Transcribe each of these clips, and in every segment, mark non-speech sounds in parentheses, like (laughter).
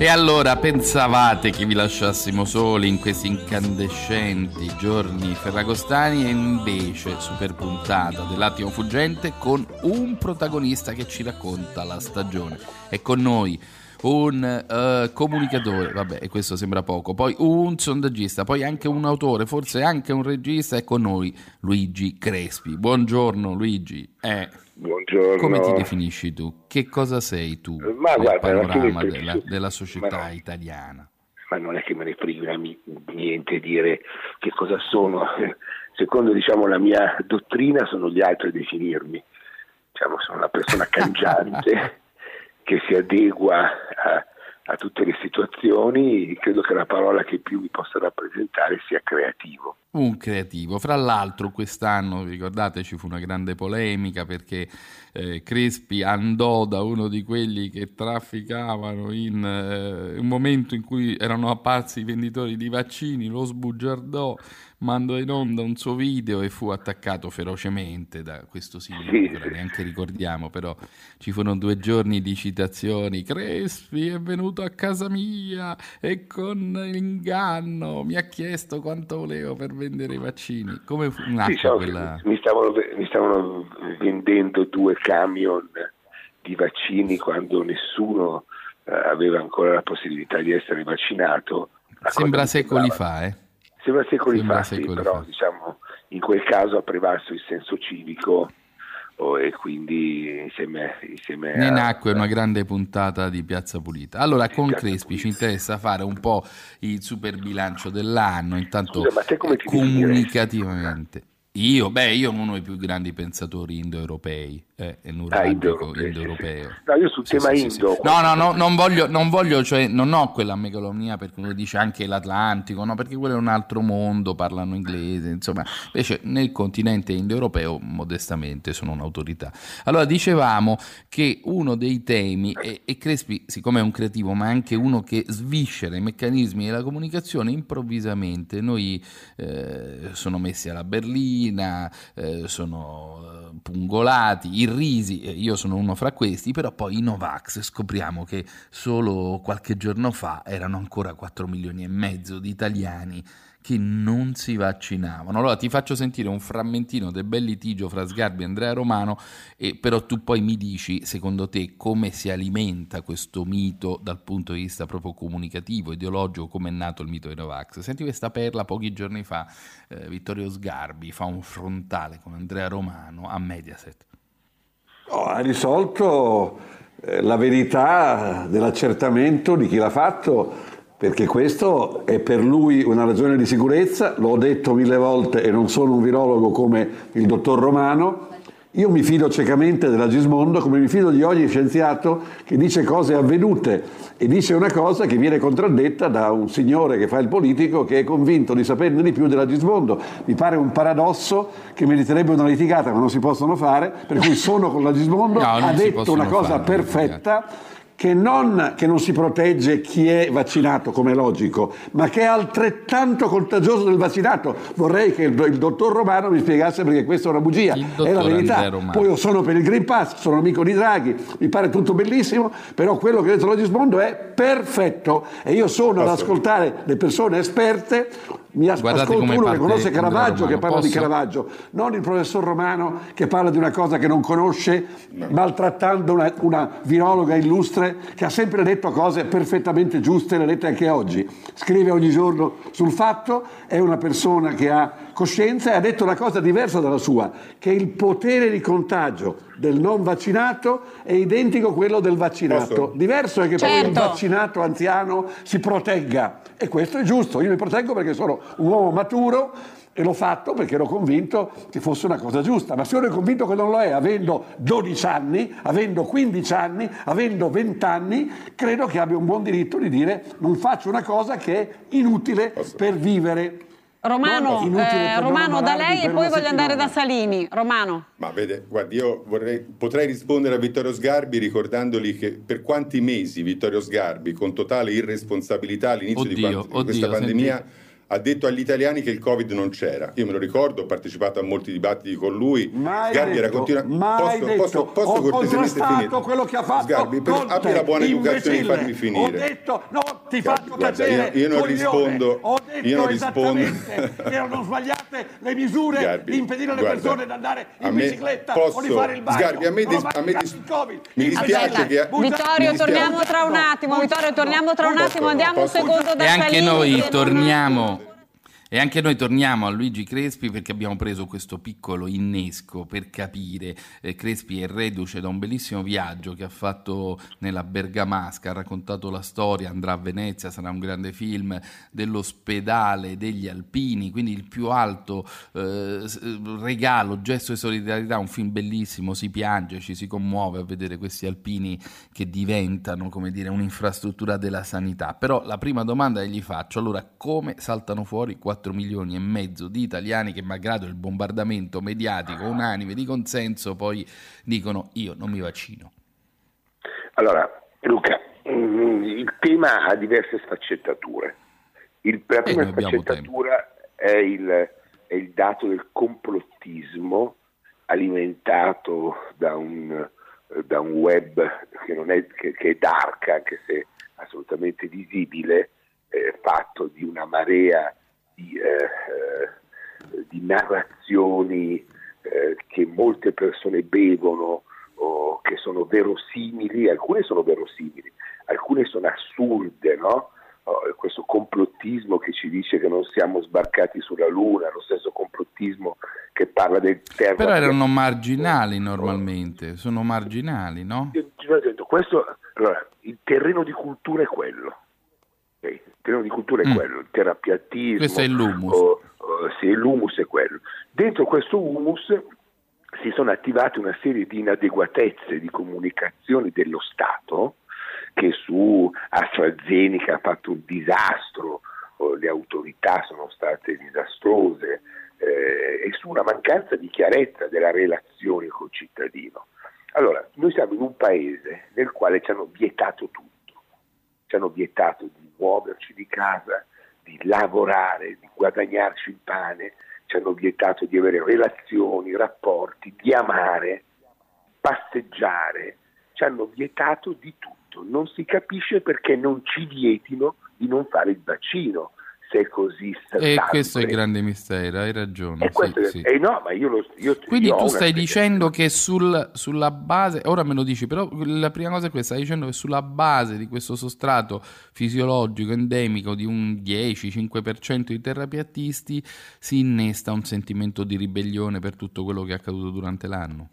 E allora pensavate che vi lasciassimo soli in questi incandescenti giorni ferragostani e invece super puntata dell'attimo fuggente con un protagonista che ci racconta la stagione. È con noi un eh, comunicatore, vabbè, e questo sembra poco, poi un sondaggista, poi anche un autore, forse anche un regista, è con noi Luigi Crespi. Buongiorno Luigi. Eh, Buongiorno. Come ti definisci tu? Che cosa sei tu Ma nel guarda, panorama della, della società ma italiana? Ma non è che me ne frega niente dire che cosa sono. (laughs) Secondo diciamo, la mia dottrina sono gli altri a definirmi. Diciamo, sono una persona (laughs) cangiante che si adegua a, a tutte le situazioni. Credo che la parola che più mi possa rappresentare sia creativo. Un creativo. Fra l'altro, quest'anno, vi ricordate, ci fu una grande polemica perché eh, Crespi andò da uno di quelli che trafficavano in eh, un momento in cui erano apparsi i venditori di vaccini, lo sbugiardò, mandò in onda un suo video e fu attaccato ferocemente da questo signore, Sì, neanche ricordiamo, però ci furono due giorni di citazioni. Crespi è venuto a casa mia e con inganno mi ha chiesto quanto volevo per vendere i vaccini. Come fu che quella... mi, stavano, mi stavano vendendo due camion di vaccini quando nessuno eh, aveva ancora la possibilità di essere vaccinato. Sembra secoli fa, eh? Sembra secoli Sembra fa, sì, secoli però fa. diciamo in quel caso ha prevalso il senso civico e quindi insieme, insieme Ne a- nacque una grande puntata di Piazza Pulita. Allora, con Piazza Crespi Pulita. ci interessa fare un po' il super bilancio dell'anno, intanto Scusa, comunicativamente. Io, beh, io sono uno dei più grandi pensatori indoeuropei, eh, Ah, sì, indoeuropeo. sì. No, io sul tema indo- No, no, no, non voglio, non voglio, cioè, non ho quella megalomania perché uno dice anche l'Atlantico, no, perché quello è un altro mondo, parlano inglese, insomma, invece nel continente indoeuropeo, modestamente, sono un'autorità. Allora, dicevamo che uno dei temi, e, e Crespi, siccome è un creativo, ma è anche uno che sviscera i meccanismi della comunicazione, improvvisamente noi eh, sono messi alla berlina, eh, sono eh, pungolati, irrisi, io sono uno fra questi, però poi i Novax scopriamo che solo qualche giorno fa erano ancora 4 milioni e mezzo di italiani che non si vaccinavano. Allora ti faccio sentire un frammentino del bel litigio fra Sgarbi e Andrea Romano, e però tu poi mi dici, secondo te, come si alimenta questo mito dal punto di vista proprio comunicativo, ideologico, come è nato il mito dei Novax. Senti questa perla, pochi giorni fa eh, Vittorio Sgarbi fa un frontale con Andrea Romano a Mediaset. Oh, ha risolto eh, la verità dell'accertamento di chi l'ha fatto, perché questo è per lui una ragione di sicurezza, l'ho detto mille volte e non sono un virologo come il dottor Romano. Io mi fido ciecamente della Gismondo come mi fido di ogni scienziato che dice cose avvenute e dice una cosa che viene contraddetta da un signore che fa il politico che è convinto di saperne di più della Gismondo. Mi pare un paradosso che meriterebbe una litigata, ma non si possono fare, per cui sono con la Gismondo, No, ha detto una cosa fare, perfetta che non, che non si protegge chi è vaccinato, come è logico, ma che è altrettanto contagioso del vaccinato. Vorrei che il, il dottor Romano mi spiegasse perché questa è una bugia, è la verità. Poi io sono per il Green Pass, sono amico di Draghi, mi pare tutto bellissimo, però quello che ha detto Logismondo è perfetto e io sono ad ascoltare le persone esperte mi as- ascolto uno che conosce Caravaggio che parla Posso? di Caravaggio, non il professor Romano che parla di una cosa che non conosce, maltrattando una, una virologa illustre che ha sempre detto cose perfettamente giuste, le dette anche oggi. Scrive ogni giorno sul fatto, è una persona che ha coscienza e ha detto una cosa diversa dalla sua, che il potere di contagio del non vaccinato è identico a quello del vaccinato. Posso? Diverso è che certo. poi il vaccinato anziano si protegga e questo è giusto, io mi proteggo perché sono un uomo maturo e l'ho fatto perché ero convinto che fosse una cosa giusta, ma se io ero convinto che non lo è, avendo 12 anni, avendo 15 anni, avendo 20 anni, credo che abbia un buon diritto di dire non faccio una cosa che è inutile Posso? per vivere. Romano, eh, Romano da lei e poi voglio andare da Salini. Romano. Ma vede, guardi, io vorrei, potrei rispondere a Vittorio Sgarbi ricordandoli che per quanti mesi Vittorio Sgarbi, con totale irresponsabilità all'inizio oddio, di, quanti, oddio, di, questa pandemia, senti ha detto agli italiani che il Covid non c'era. Io me lo ricordo, ho partecipato a molti dibattiti con lui. Mai Sgarbi detto, era continua... mai posso, posso, posso ho cortesemente finire? quello che ha fatto Sgarbi, per, Conte, abbia la buona educazione di farmi finire. Ho detto, no, ti faccio guarda, io, io, non rispondo. Ho detto io non rispondo. che erano sbagliate le misure Sgarbi, di impedire alle guarda, persone di andare in me, bicicletta posso, o di fare il bagno. Sgarbi, a me, dis, a me dis, mi dispiace che... Vittorio, torniamo tra un attimo. Vittorio, torniamo tra un attimo. Andiamo un secondo da E anche noi torniamo e anche noi torniamo a Luigi Crespi perché abbiamo preso questo piccolo innesco per capire. Eh, Crespi è reduce da un bellissimo viaggio che ha fatto nella Bergamasca, ha raccontato la storia, andrà a Venezia, sarà un grande film dell'ospedale degli Alpini, quindi il più alto eh, regalo, gesto di solidarietà, un film bellissimo, si piange, ci si commuove a vedere questi alpini che diventano, come dire, un'infrastruttura della sanità. Però la prima domanda che gli faccio, allora come saltano fuori 4 4 milioni e mezzo di italiani che malgrado il bombardamento mediatico unanime di consenso poi dicono io non mi vaccino. Allora, Luca, mm, il tema ha diverse sfaccettature. Il, la prima sfaccettatura è il, è il, dato del complottismo alimentato da un, da un web che, è, che, che, è dark, anche se assolutamente visibile, eh, fatto di una marea di, eh, eh, di narrazioni eh, che molte persone bevono o che sono verosimili, alcune sono verosimili, alcune sono assurde, no? questo complottismo che ci dice che non siamo sbarcati sulla Luna, lo stesso complottismo che parla del terra. Però erano marginali normalmente, sono marginali, no? Questo, allora, il terreno di cultura è quello. Okay? Il terreno di cultura è mm. quello, il terapiatismo. Questo è l'humus. O, o, sì, l'humus è quello. Dentro questo humus si sono attivate una serie di inadeguatezze di comunicazione dello Stato che su AstraZeneca ha fatto un disastro, le autorità sono state disastrose eh, e su una mancanza di chiarezza della relazione col cittadino. Allora, noi siamo in un paese nel quale ci hanno vietato tutto ci hanno vietato di muoverci di casa, di lavorare, di guadagnarci il pane, ci hanno vietato di avere relazioni, rapporti, di amare, passeggiare, ci hanno vietato di tutto. Non si capisce perché non ci vietino di non fare il vaccino se è così E questo è il grande mistero, hai ragione. Sì, sì. Eh no, io io, Quindi tu stai dicendo che sul, sulla base, ora me lo dici, però la prima cosa è questa, stai dicendo che sulla base di questo sostrato fisiologico endemico di un 10-5% di terrapiattisti si innesta un sentimento di ribellione per tutto quello che è accaduto durante l'anno.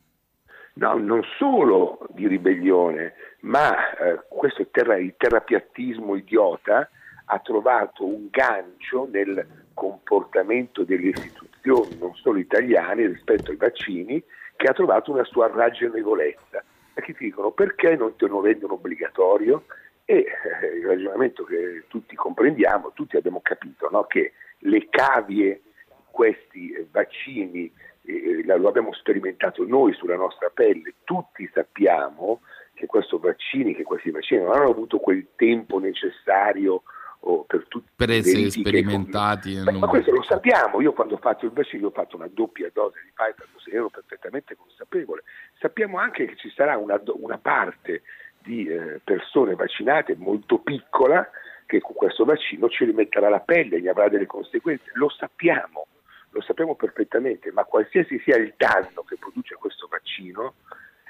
No, non solo di ribellione, ma eh, questo terra, il terrapiattismo idiota ha trovato un gancio nel comportamento delle istituzioni, non solo italiane, rispetto ai vaccini, che ha trovato una sua ragionevolezza. Perché ti dicono perché non te lo rendono obbligatorio? E eh, il ragionamento che tutti comprendiamo, tutti abbiamo capito, no? che le cavie di questi vaccini, eh, lo abbiamo sperimentato noi sulla nostra pelle, tutti sappiamo che, vaccini, che questi vaccini non hanno avuto quel tempo necessario o per tutti prese sperimentati. Con... Ma, questo lo sappiamo, io quando ho fatto il vaccino ho fatto una doppia dose di Pfizer, ero perfettamente consapevole. Sappiamo anche che ci sarà una, una parte di eh, persone vaccinate molto piccola che con questo vaccino ci rimetterà la pelle, gli avrà delle conseguenze, lo sappiamo, lo sappiamo perfettamente, ma qualsiasi sia il danno che produce questo vaccino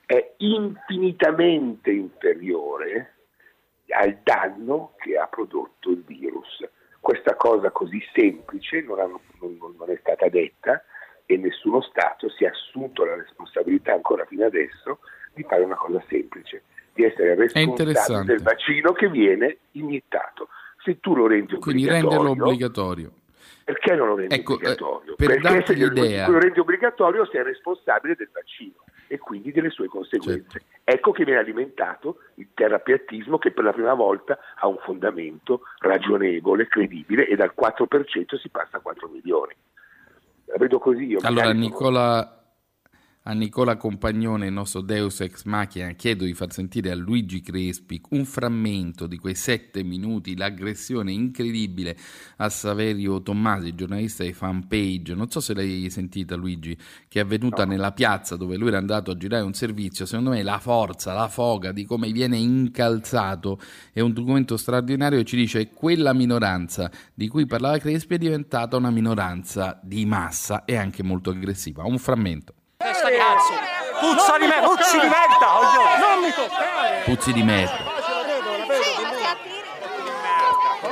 è infinitamente inferiore al danno che ha prodotto il virus. Questa cosa così semplice non, ha, non, non è stata detta e nessuno Stato si è assunto la responsabilità ancora fino adesso di fare una cosa semplice, di essere responsabile del vaccino che viene iniettato. Se tu lo rendi Quindi renderlo obbligatorio. Perché non lo rendi ecco, obbligatorio? Eh, per Perché se lo rendi obbligatorio sei responsabile del vaccino e quindi delle sue conseguenze. Certo. Ecco che viene alimentato il terapiatismo che per la prima volta ha un fondamento ragionevole, credibile e dal 4% si passa a 4 milioni. La vedo così. Io allora Nicola, a Nicola Compagnone, il nostro Deus Ex Machina, chiedo di far sentire a Luigi Crespi un frammento di quei sette minuti, l'aggressione incredibile a Saverio Tommasi, giornalista di fanpage. Non so se l'hai sentita, Luigi, che è avvenuta no. nella piazza dove lui era andato a girare un servizio. Secondo me la forza, la foga di come viene incalzato è un documento straordinario ci dice che quella minoranza di cui parlava Crespi è diventata una minoranza di massa e anche molto aggressiva. Un frammento. Testa di cazzo! Puzza di merda! Puzzi di merda! Non mi toccare! Puzzi di merda!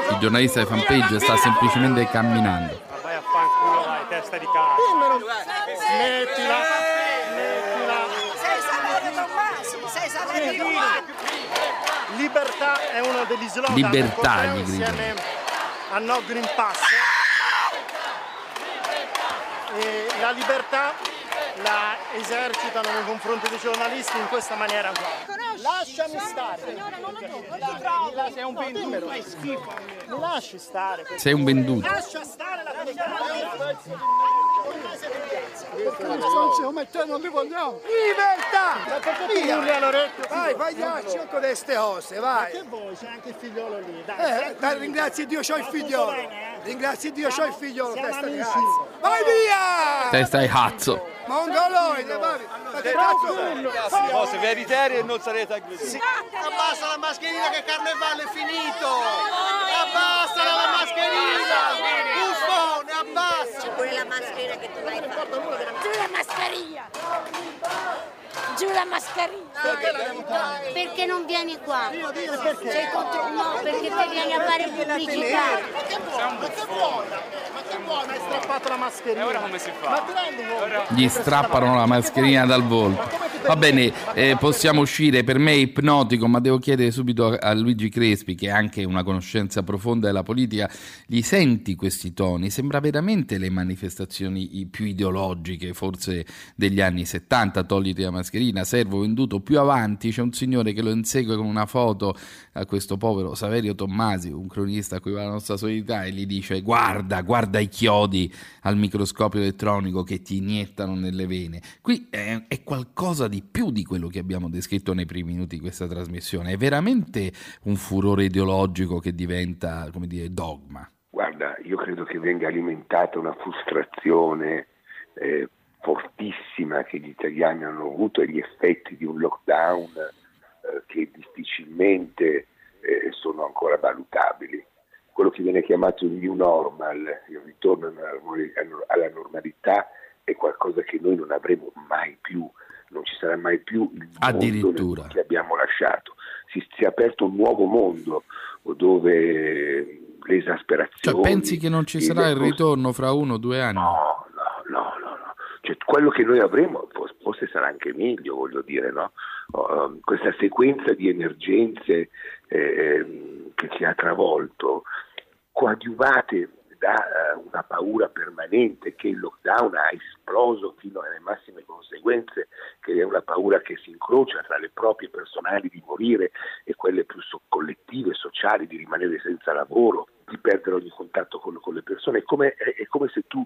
Il giornalista di fanpage sta semplicemente camminando. Vai a fanculo, vai, testa di cazzo! Smettila! Smettila! Sei Saverio Tommasi! Sei Saverio Tommasi! Libertà è uno degli slogan Libertà, gli insieme a No Green Pass. E la libertà la esercitano nei confronti dei giornalisti in questa maniera qua. Lasciami stare. Signora, non lo tocco, non trovo. Sei un venduto, fai schifo. Mi lasci stare. Sei un venduto. Lascia stare la come te non li vogliamo. Libertà! Via! all'orecchio. Vai, vai, vai, con queste cose, vai. Ma che vuoi? C'è anche il figliolo lì, dai. Eh, dai, ringrazio Dio, c'ho il figliolo. Ringrazio Dio, c'ho il figliolo, testa di cazzo. Vai via! Testa di cazzo. Mongoloide, vai! Ma che cazzo? Cose veritarie e non sarete aggressivi. Abbassa la mascherina che carnevale è finito! Abbassa la mascherina! Buffone, abbassa! C'è pure la mascherina che tu l'hai fatta. Giù la mascherina! Giù la mascherina! Perché, perché non vieni qua? Perché? Sei contro... No, perché te vieni a fare pubblicità. Ma che buona, ma che buona! Ma che buona, hai strappato la mascherina! E ora come si fa? Ma ti rendi conto? Gli strappano la mascherina dal volto. Va bene, eh, possiamo uscire, per me è ipnotico, ma devo chiedere subito a, a Luigi Crespi, che ha anche una conoscenza profonda della politica, gli senti questi toni? Sembra veramente le manifestazioni più ideologiche, forse degli anni 70, togliti la mascherina, servo venduto più avanti, c'è un signore che lo insegue con una foto a questo povero Saverio Tommasi, un cronista a cui va la nostra solidarietà, e gli dice guarda, guarda i chiodi al microscopio elettronico che ti iniettano nelle vene. Qui è, è qualcosa di più di quello che abbiamo descritto nei primi minuti di questa trasmissione, è veramente un furore ideologico che diventa, come dire, dogma. Guarda, io credo che venga alimentata una frustrazione eh, fortissima che gli italiani hanno avuto e gli effetti di un lockdown eh, che difficilmente eh, sono ancora valutabili. Quello che viene chiamato il new normal, il ritorno alla normalità, è qualcosa che noi non avremo mai più, non ci sarà mai più il mondo che abbiamo lasciato. Si, si, è aperto un nuovo mondo dove l'esasperazione... Cioè pensi che non ci sarà il ritorno fra uno o due anni? No. Cioè, quello che noi avremo forse sarà anche meglio, voglio dire, no? uh, questa sequenza di emergenze eh, che ci ha travolto, coadiuvate da uh, una paura permanente che il lockdown ha esploso fino alle massime conseguenze, che è una paura che si incrocia tra le proprie personali di morire e quelle più collettive, sociali, di rimanere senza lavoro, di perdere ogni contatto con, con le persone. È come, è, è come, se tu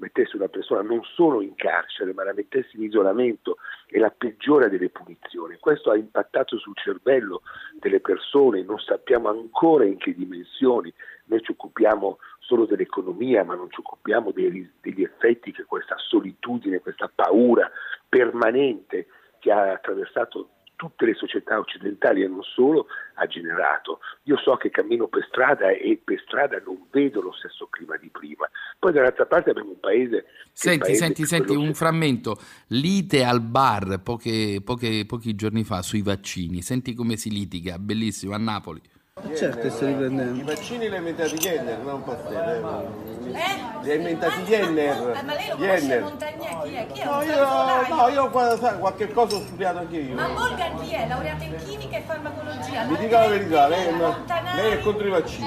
mettessi una persona non solo in carcere, ma la mettessi in isolamento, è la peggiore delle punizioni. Questo ha impattato sul cervello delle persone, non sappiamo ancora in che dimensioni, noi ci occupiamo solo dell'economia, ma non ci occupiamo degli, degli effetti che questa solitudine, questa paura permanente che ha attraversato tutte le società occidentali e non solo ha generato. Io so che cammino per strada e per strada non vedo lo stesso clima di prima. Poi dall'altra parte abbiamo un paese... Senti, paese senti, senti, un frammento. Lite al bar poche, poche, pochi giorni fa sui vaccini. Senti come si litiga, bellissimo, a Napoli. Certo, sto riprendendo. I vaccini li ha inventati Jenner, non Pasteur. Eh? Li ha inventati Jenner. Eh, ma lei lo conosce Montagnier? Chi è? Chi è? No, io, no, io guarda, qualche cosa ho studiato anche io. Ma Morgan chi è? Laureata in chimica e farmacologia. Mi dica la verità, lei, lei è contro i vaccini.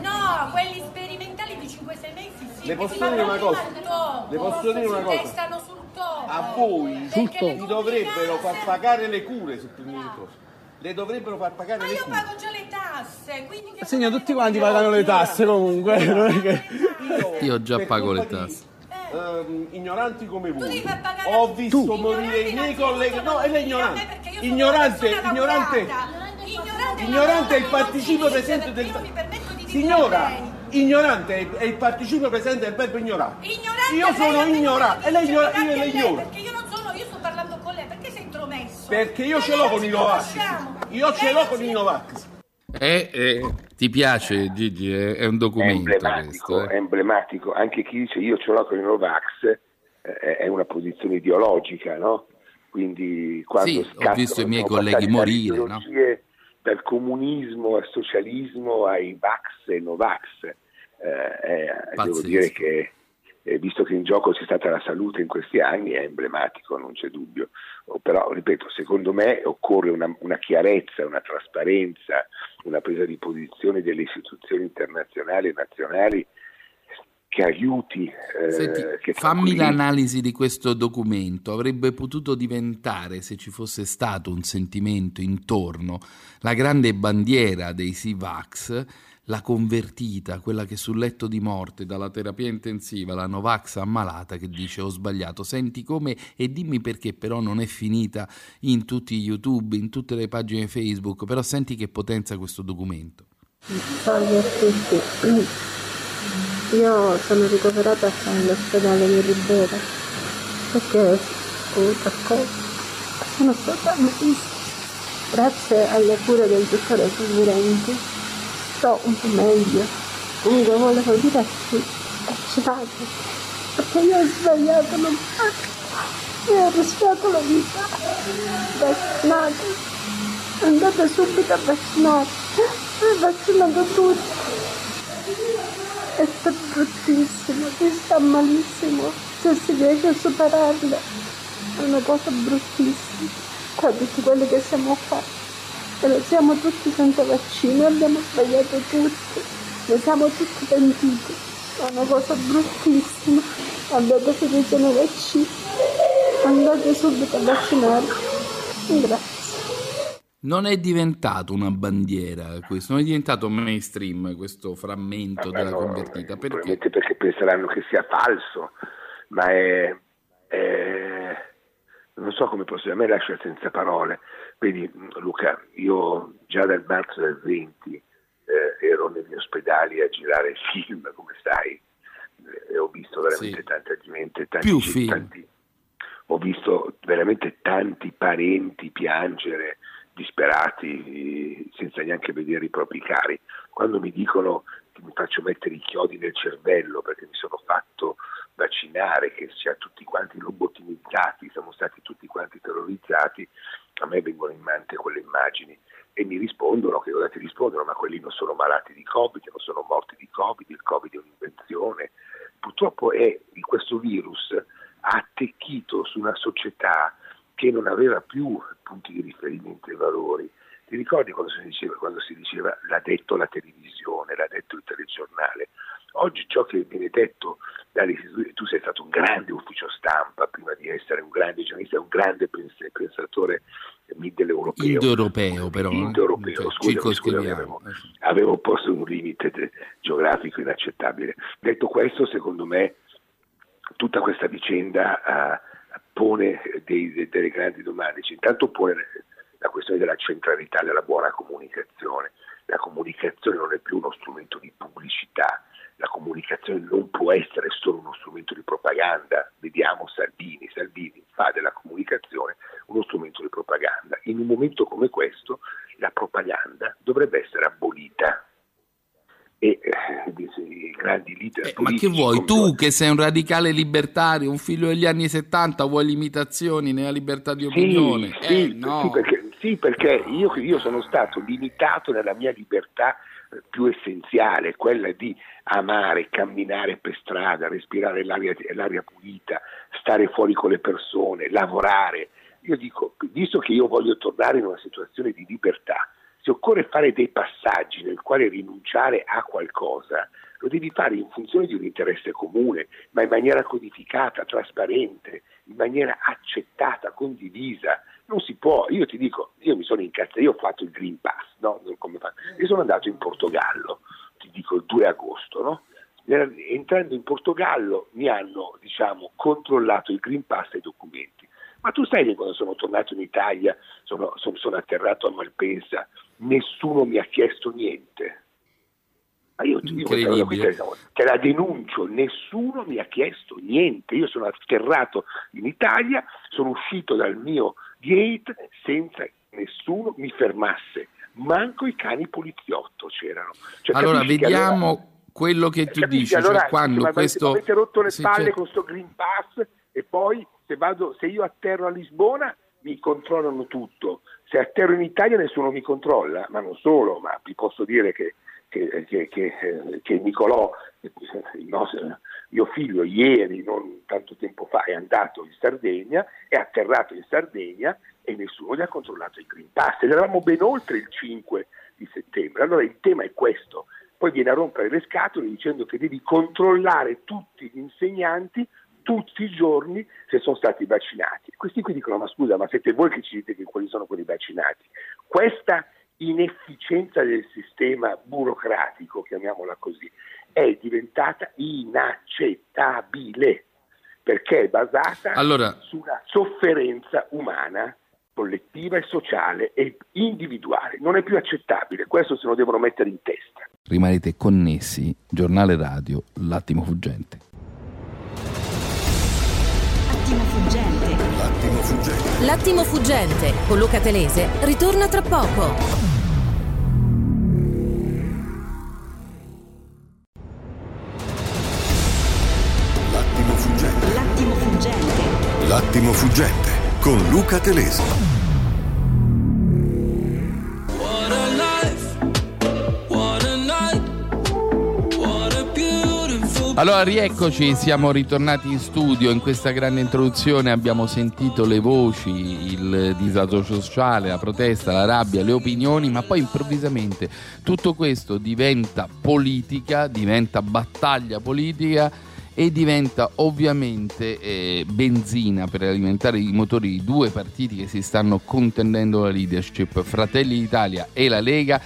No, quelli sperimentali di 5-6 mesi sì. Le posso dire una cosa? Le posso dire una cosa? Stanno sul topo. A voi ti dovrebbero far pagare le cure se tu mi cose le dovrebbero far pagare ma le io cure. pago già le tasse quindi che Segna tutti quanti pagano le tasse comunque (laughs) non è che... io, già pago le tasse. Di, uh, ignoranti come voi. ho visto tu. morire i miei colleghi. no è lei ignorante ignorante ignorante. ignorante è il participio presente del signora ignorante è il participio presente del verbo ignorare. Io sono ignorante. e lei ignora io lei ignora perché io non sono io sto parlando con lei. Perché sei intromesso? Perché io ce l'ho con i Novax io ce l'ho con i Novax eh, eh, ti piace Gigi? È, è un documento è emblematico, questo, eh? è emblematico. Anche chi dice io ce l'ho con i Novax eh, è una posizione ideologica, no? Quindi quando sì, ho visto i miei colleghi morire, no? dal comunismo al socialismo ai Vax e Novax. Eh, devo dire che eh, visto che in gioco c'è stata la salute in questi anni, è emblematico, non c'è dubbio. Però, ripeto, secondo me occorre una, una, chiarezza, una trasparenza, una presa di posizione delle istituzioni internazionali e nazionali che aiuti. Eh, Senti, che fammi l'analisi di questo documento. Avrebbe potuto diventare, se ci fosse stato un sentimento intorno, la grande bandiera dei Sivax la convertita, quella che sul letto di morte dalla terapia intensiva, la Novax ammalata che dice ho sbagliato, senti come e dimmi perché però non è finita in tutti gli YouTube, in tutte le pagine Facebook, però senti che potenza questo documento. Salve a tutti, io sono ricoverata all'ospedale di Ribera perché ho accordo, sono stata grazie alle cure del dottore Fulminenti sto un po' meglio. Comunque volevo dire tutti, vaccinate, perché io ho sbagliato, non io ho rischiato la vita. Vaccinate, andate subito a vaccinare, ho vaccinato tutti. È bruttissimo, si sta malissimo, se si riesce a superarlo. È una cosa bruttissima. Qua tutti quelli che siamo qua lo siamo tutti senza vaccino, abbiamo sbagliato tutti, ne siamo tutti pentiti. È una cosa bruttissima. Abbiate fiducia nei vaccini, andate subito a vaccinare. Grazie. Non è diventato una bandiera questo, non è diventato mainstream questo frammento Vabbè, della no, convertita. Perché? Probabilmente perché penseranno che sia falso, ma è, è so come posso a me lascia senza parole. Vedi Luca, io già dal marzo del 20 eh, ero negli ospedali a girare (laughs) film, come sai, e ho visto veramente Sì. tanta gente, tanti, Più film. tanti- ho visto veramente tanti parenti piangere disperati eh, senza neanche vedere i propri cari. Quando mi dicono che mi faccio mettere i chiodi nel cervello perché mi sono fatto vaccinare, che siamo tutti quanti lobotimizzati, siamo stati tutti quanti terrorizzati, a me vengono in mente quelle immagini e mi rispondono, che ora ti rispondono, ma quelli non sono malati di Covid, non sono morti di Covid, il Covid è un'invenzione. Purtroppo è questo virus ha attecchito su una società che non aveva più punti di riferimento e valori. Ti ricordi quando si diceva, quando si diceva l'ha detto la televisione, l'ha detto il telegiornale? Oggi ciò che viene detto dalle istituzioni, tu sei stato un grande ufficio stampa prima di essere un grande giornalista, un grande pens- pensatore mitteleuropeo. Indoeuropeo però. eh? Indoeuropeo, Cioè, scusami, circoscriviamo. scusami, avevo, avevo posto un limite de- geografico inaccettabile. Detto questo, secondo me tutta questa vicenda eh, pone dei- de- delle grandi domande. Cioè, Intanto pone la questione della centralità della buona comunicazione. La comunicazione non è più uno strumento di pubblicità, la comunicazione non può essere solo uno strumento di propaganda. Vediamo Salvini, Salvini fa della comunicazione uno strumento di propaganda. In un momento come questo la propaganda dovrebbe essere abolita e eh, i grandi leader eh, ma che vuoi tu che sei un radicale libertario un figlio degli anni 70 vuoi limitazioni nella libertà di opinione sì, sì, eh, no. sì perché, sì, perché io, io, sono stato limitato nella mia libertà eh, più essenziale quella di amare, camminare per strada, respirare l'aria, l'aria pulita, stare fuori con le persone, lavorare. Io dico, visto che io voglio tornare in una situazione di libertà, se occorre fare dei passaggi nel quale rinunciare a qualcosa, lo devi fare in funzione di un interesse comune, ma in maniera codificata, trasparente, in maniera accettata, condivisa. Non si può, io ti dico, io mi sono incazzato, io ho fatto il Green Pass, no? Io sono andato in Portogallo, ti dico il 2 agosto, no? Entrando in Portogallo mi hanno diciamo, controllato il Green Pass e i documenti. Ma tu sai che quando sono tornato in Italia, sono, sono, sono atterrato a Malpensa, nessuno mi ha chiesto niente. Ma io ti dico, te la denuncio, nessuno mi ha chiesto niente. Io sono atterrato in Italia, sono uscito dal mio gate senza che nessuno mi fermasse. Manco i cani poliziotto c'erano. Cioè, allora vediamo allora, quello che tu capisci. Cioè allora, cioè, quando ma questo... avete rotto le palle c'è... con questo Green Pass e poi se, vado, se io atterro a Lisbona mi controllano tutto, se atterro in Italia nessuno mi controlla, ma non solo, ma vi posso dire che, che, che, che Nicolò, il nostro, mio figlio, ieri, non tanto tempo fa, è andato in Sardegna, è atterrato in Sardegna e nessuno gli ha controllato il Green Pass ed eravamo ben oltre il 5 di settembre. Allora il tema è questo, poi viene a rompere le scatole dicendo che devi controllare tutti gli insegnanti tutti i giorni se sono stati vaccinati. Questi qui dicono ma scusa ma siete voi che ci dite che quali sono quelli vaccinati. Questa inefficienza del sistema burocratico, chiamiamola così, è diventata inaccettabile perché è basata allora... sulla sofferenza umana collettiva e sociale e individuale. Non è più accettabile, questo se lo devono mettere in testa. Rimanete connessi, giornale radio, l'attimo fuggente. L'attimo fuggente. L'attimo fuggente. L'attimo fuggente con Luca Telese ritorna tra poco. L'attimo fuggente. L'attimo fuggente. L'attimo fuggente con Luca Telese. Allora, rieccoci, siamo ritornati in studio. In questa grande introduzione abbiamo sentito le voci, il disagio sociale, la protesta, la rabbia, le opinioni, ma poi improvvisamente tutto questo diventa politica, diventa battaglia politica e diventa ovviamente eh, benzina per alimentare i motori di due partiti che si stanno contendendo la leadership, Fratelli d'Italia e la Lega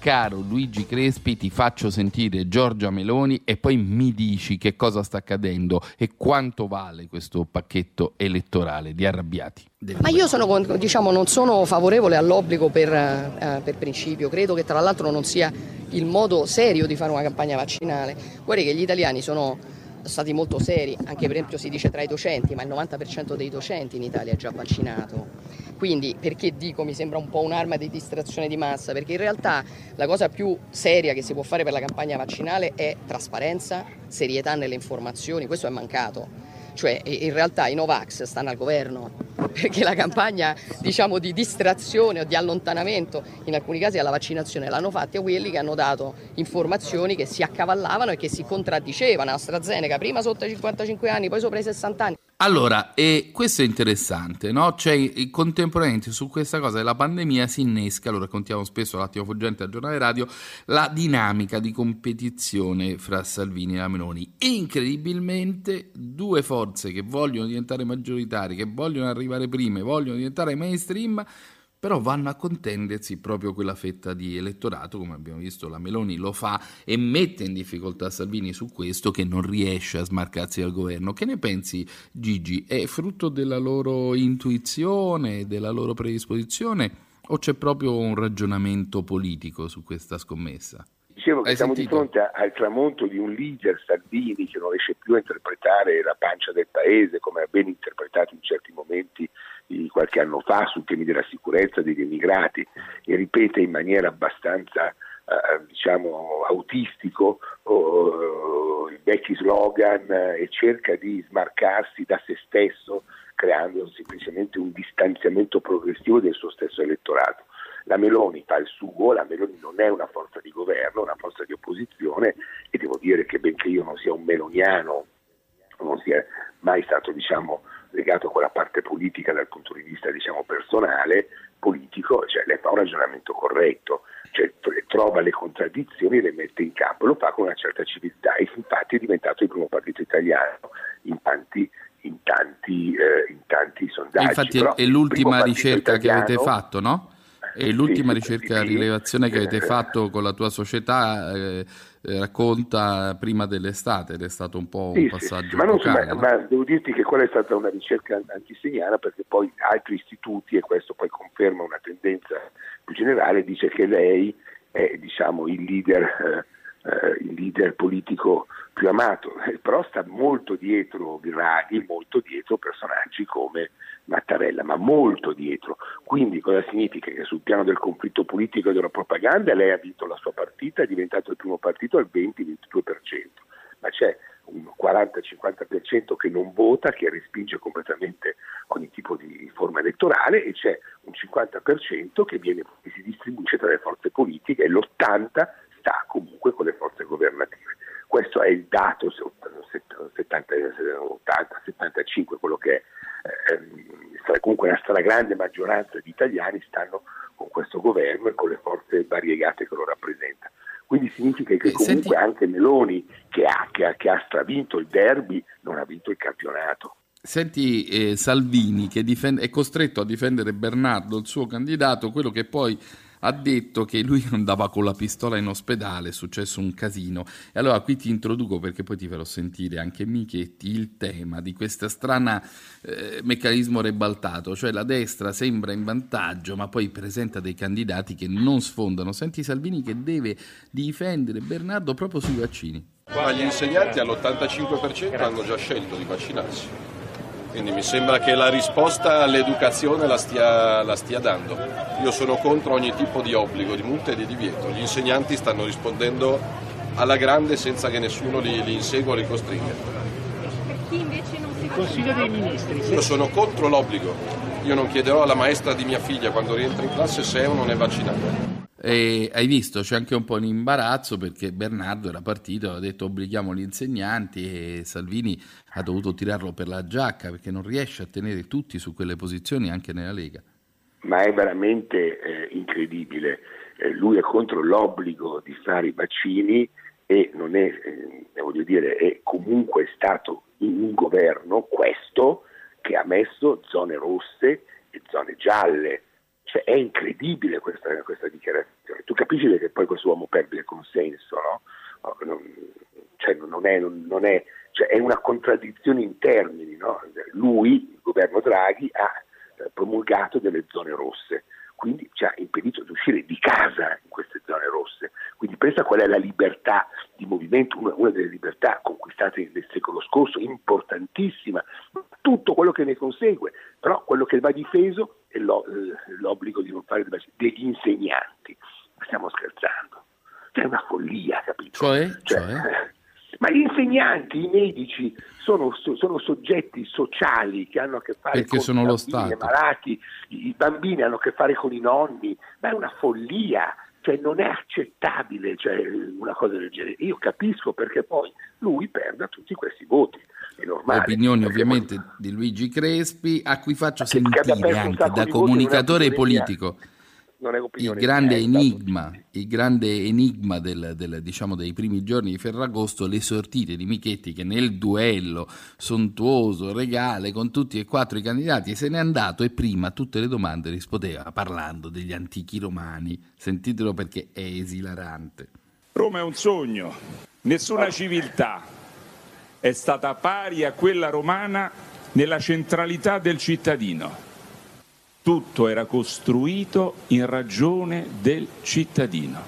caro Luigi Crespi, ti faccio sentire Giorgia Meloni e poi mi dici che cosa sta accadendo e quanto vale questo pacchetto elettorale di arrabbiati. Ma io sono, diciamo, non sono favorevole all'obbligo per, uh, per, principio, credo che tra l'altro non sia il modo serio di fare una campagna vaccinale. Guardi che gli italiani sono stati molto seri, anche per esempio si dice tra i docenti, ma il 90% dei docenti in Italia è già vaccinato. Quindi perché dico mi sembra un po' un'arma di distrazione di massa? Perché in realtà la cosa più seria che si può fare per la campagna vaccinale è trasparenza, serietà nelle informazioni, questo è mancato. Cioè in realtà i Novax stanno al governo (laughs) perché la campagna diciamo, di distrazione o di allontanamento in alcuni casi alla vaccinazione l'hanno fatta quelli che hanno dato informazioni che si accavallavano e che si contraddicevano. AstraZeneca prima sotto i 55 anni, poi sopra i 60 anni. Allora, e questo è interessante, no? Cioè, contemporaneamente su questa cosa della pandemia si innesca, lo raccontiamo spesso all'attimo fuggente al giornale radio, la dinamica di competizione fra Salvini e la Meloni. Incredibilmente, due forze che vogliono diventare maggioritarie, che vogliono arrivare prime, vogliono diventare mainstream, però vanno a contendersi proprio quella fetta di elettorato, come abbiamo visto la Meloni lo fa e mette in difficoltà Salvini su questo che non riesce a smarcarsi dal governo. Che ne pensi Gigi? È frutto della loro intuizione, della loro predisposizione o c'è proprio un ragionamento politico su questa scommessa? Dicevo che Hai siamo sentito? di fronte al tramonto di un leader Salvini che non riesce più a interpretare la pancia del paese come ha ben interpretato in certi momenti qualche anno fa sui temi della sicurezza degli immigrati e ripete in maniera abbastanza eh, diciamo autistico oh, i vecchi slogan eh, e cerca di smarcarsi da se stesso creando semplicemente un distanziamento progressivo del suo stesso elettorato. La Meloni fa il suo, la Meloni non è una forza di governo, è una forza di opposizione e devo dire che benché io non sia un meloniano, non sia mai stato diciamo, legato a quella parte politica dal punto di vista diciamo, personale, politico, cioè lei fa un ragionamento corretto, cioè, trova le contraddizioni e le mette in campo, lo fa con una certa civiltà e infatti è diventato il primo partito italiano in tanti, in tanti, eh, in tanti sondaggi. Infatti Però è l'ultima ricerca che avete italiano- fatto, no? È l'ultima sì, ricerca, sì, rilevazione che avete fatto con la tua società, eh, racconta prima dell'estate ed è stato un po' Sì, un sì, passaggio sì, ma, non so, ma- no? ma devo dirti che quella è stata una ricerca antisegniana perché poi altri istituti, e questo poi conferma una tendenza più generale, dice che lei è diciamo, il, leader, eh, eh, il leader politico più amato, Eh, però sta molto dietro Draghi, molto dietro personaggi come Mattarella, ma molto dietro. Quindi cosa significa? Che sul piano del conflitto politico e della propaganda lei ha vinto la sua partita, è diventato il primo partito al 20-22%, ma c'è un 40-50% che non vota, che respinge completamente ogni tipo di forma elettorale e c'è un 50% che, viene, si distribuisce tra le forze politiche e l'80% sta comunque con le forze governative. Questo è il dato 70, 80, 75, quello che è. Eh, comunque una stragrande maggioranza di italiani stanno con questo governo e con le forze variegate che lo rappresentano. Quindi significa che Eh, comunque anche Meloni, che ha, che ha- che ha stravinto il derby, non ha vinto il campionato. Senti eh, Salvini che difende- è costretto a difendere Bernardo, il suo candidato, quello che poi ha detto che lui (laughs) andava con la pistola in ospedale, è successo un casino. E allora qui ti introduco perché poi ti farò sentire anche Michetti il tema di questo strano meccanismo ribaltato, cioè la destra sembra in vantaggio ma poi presenta dei candidati che non sfondano. Senti Salvini che deve difendere Bernardo proprio sui vaccini. Ma gli insegnanti all'85% hanno già scelto di vaccinarsi. Quindi mi sembra che la risposta all'educazione la stia, la stia dando. Io sono contro ogni tipo di obbligo, di multa e di divieto. Gli insegnanti stanno rispondendo alla grande senza che nessuno li, li insegua o li costringa. Chi invece non si Consiglio dei Ministri. Io sono contro l'obbligo. Io non chiederò alla maestra di mia figlia quando rientra in classe se è o non è vaccinata. E hai visto, c'è anche un po' un imbarazzo perché Bernardo era partito, ha detto obblighiamo gli insegnanti e Salvini ha dovuto tirarlo per la giacca perché non riesce a tenere tutti su quelle posizioni anche nella Lega. ma è veramente eh, incredibile. Eh, lui è contro l'obbligo di fare i vaccini e non è, eh, voglio dire, è comunque stato in un governo, questo, che ha messo zone rosse e zone gialle. Cioè, è incredibile questa, questa dichiarazione. Tu capisci che poi questo uomo perde il consenso, no? Oh, non- cioè, non è, non- è- cioè, è una contraddizione in termini. no? Lui, il governo Draghi, ha eh, promulgato delle zone rosse, quindi ci ha impedito di uscire di casa in queste zone rosse. Quindi pensa qual è la libertà di movimento, una, delle libertà conquistate nel secolo scorso, importantissima, tutto quello che ne consegue, però quello che va difeso è eh, l'obbligo di non fare degli insegnanti. Ma stiamo scherzando. Cioè, È una follia, capito? Cioè? Cioè, (laughs) Ma gli insegnanti, i medici sono, so- sono soggetti sociali che hanno a che fare Perché con sono i bambini malati, i bambini hanno a che fare con i nonni, ma è una follia, cioè non è accettabile cioè, una cosa del genere. Io capisco perché poi lui perda tutti questi voti, è Le opinioni ovviamente di Luigi Crespi, a cui faccio sentire anche da di voti non è opinione il grande enigma, il grande enigma del- del- diciamo, dei primi giorni di Ferragosto, le sortite di Michetti che nel duello sontuoso, regale con tutti e quattro i candidati se n'è andato e prima a tutte le domande rispondeva parlando degli antichi romani. Sentitelo perché è esilarante. Roma è un sogno, nessuna civiltà è stata pari a quella romana nella centralità del cittadino. Tutto era costruito in ragione del cittadino.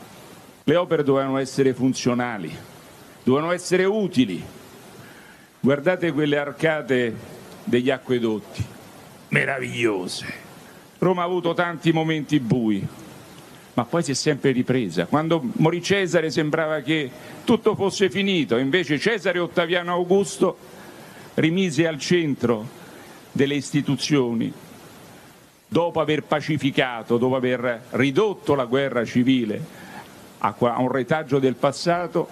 Le opere dovevano essere funzionali, dovevano essere utili. Guardate quelle arcate degli acquedotti, meravigliose. Roma ha avuto tanti momenti bui, ma poi si è sempre ripresa. Quando morì Cesare sembrava che tutto fosse finito, invece Cesare Ottaviano Augusto rimise al centro delle istituzioni, dopo aver pacificato, dopo aver ridotto la guerra civile a un retaggio del passato,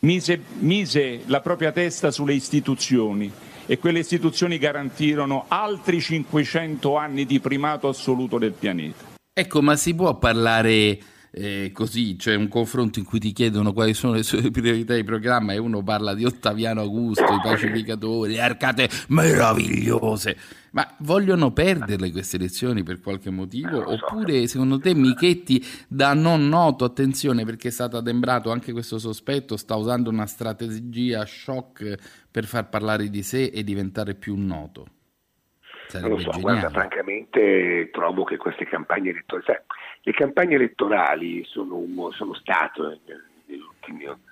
mise, mise la propria testa sulle istituzioni e quelle istituzioni garantirono altri 500 anni di primato assoluto del pianeta. Ecco, ma si può parlare eh, così, cioè un confronto in cui ti chiedono quali sono le sue priorità di programma e uno parla di Ottaviano Augusto, i pacificatori, le arcate meravigliose. Ma vogliono perderle queste elezioni per qualche motivo? So. Oppure secondo te Michetti da non noto, attenzione perché è stato adembrato anche questo sospetto, sta usando una strategia shock per far parlare di sé e diventare più noto? Sarebbe non lo so, guarda, francamente trovo che queste campagne elettorali, le campagne elettorali sono, sono state,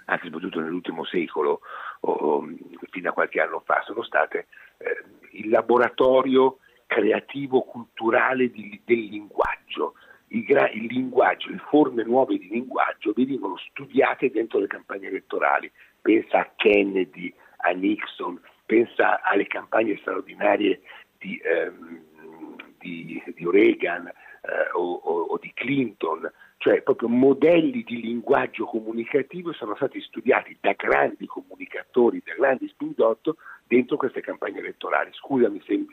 anche soprattutto nell'ultimo secolo, o, o, fino a qualche anno fa, sono state eh, il laboratorio creativo-culturale di, del linguaggio. Il, gra- il, linguaggio, le forme nuove di linguaggio venivano studiate dentro le campagne elettorali. Pensa a Kennedy, a Nixon, pensa alle campagne straordinarie di, ehm, di, di Reagan eh, o, o, o di Clinton, cioè proprio modelli di linguaggio comunicativo sono stati studiati da grandi comunicatori, da grandi spindotto dentro queste campagne elettorali. Scusami se,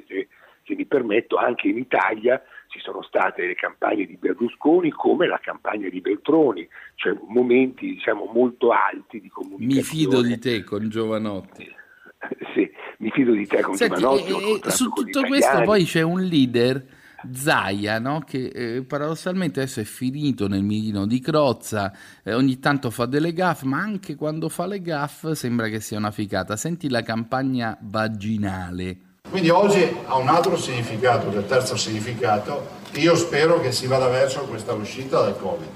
se, mi permetto, anche in Italia ci sono state le campagne di Berlusconi come la campagna di Beltroni, cioè momenti diciamo molto alti di comunicazione. Mi fido di te con Giovanotti. (laughs) sì, mi fido di te con Senti, Giovanotti. E, su tutto questo poi c'è un leader Zaia, no? che eh, paradossalmente adesso è finito nel mirino di Crozza, eh, ogni tanto fa delle gaffe, ma anche quando fa le gaffe sembra che sia una ficata. Senti la campagna vaginale. Quindi oggi ha un altro significato, il terzo significato, io spero che si vada verso questa uscita dal Covid.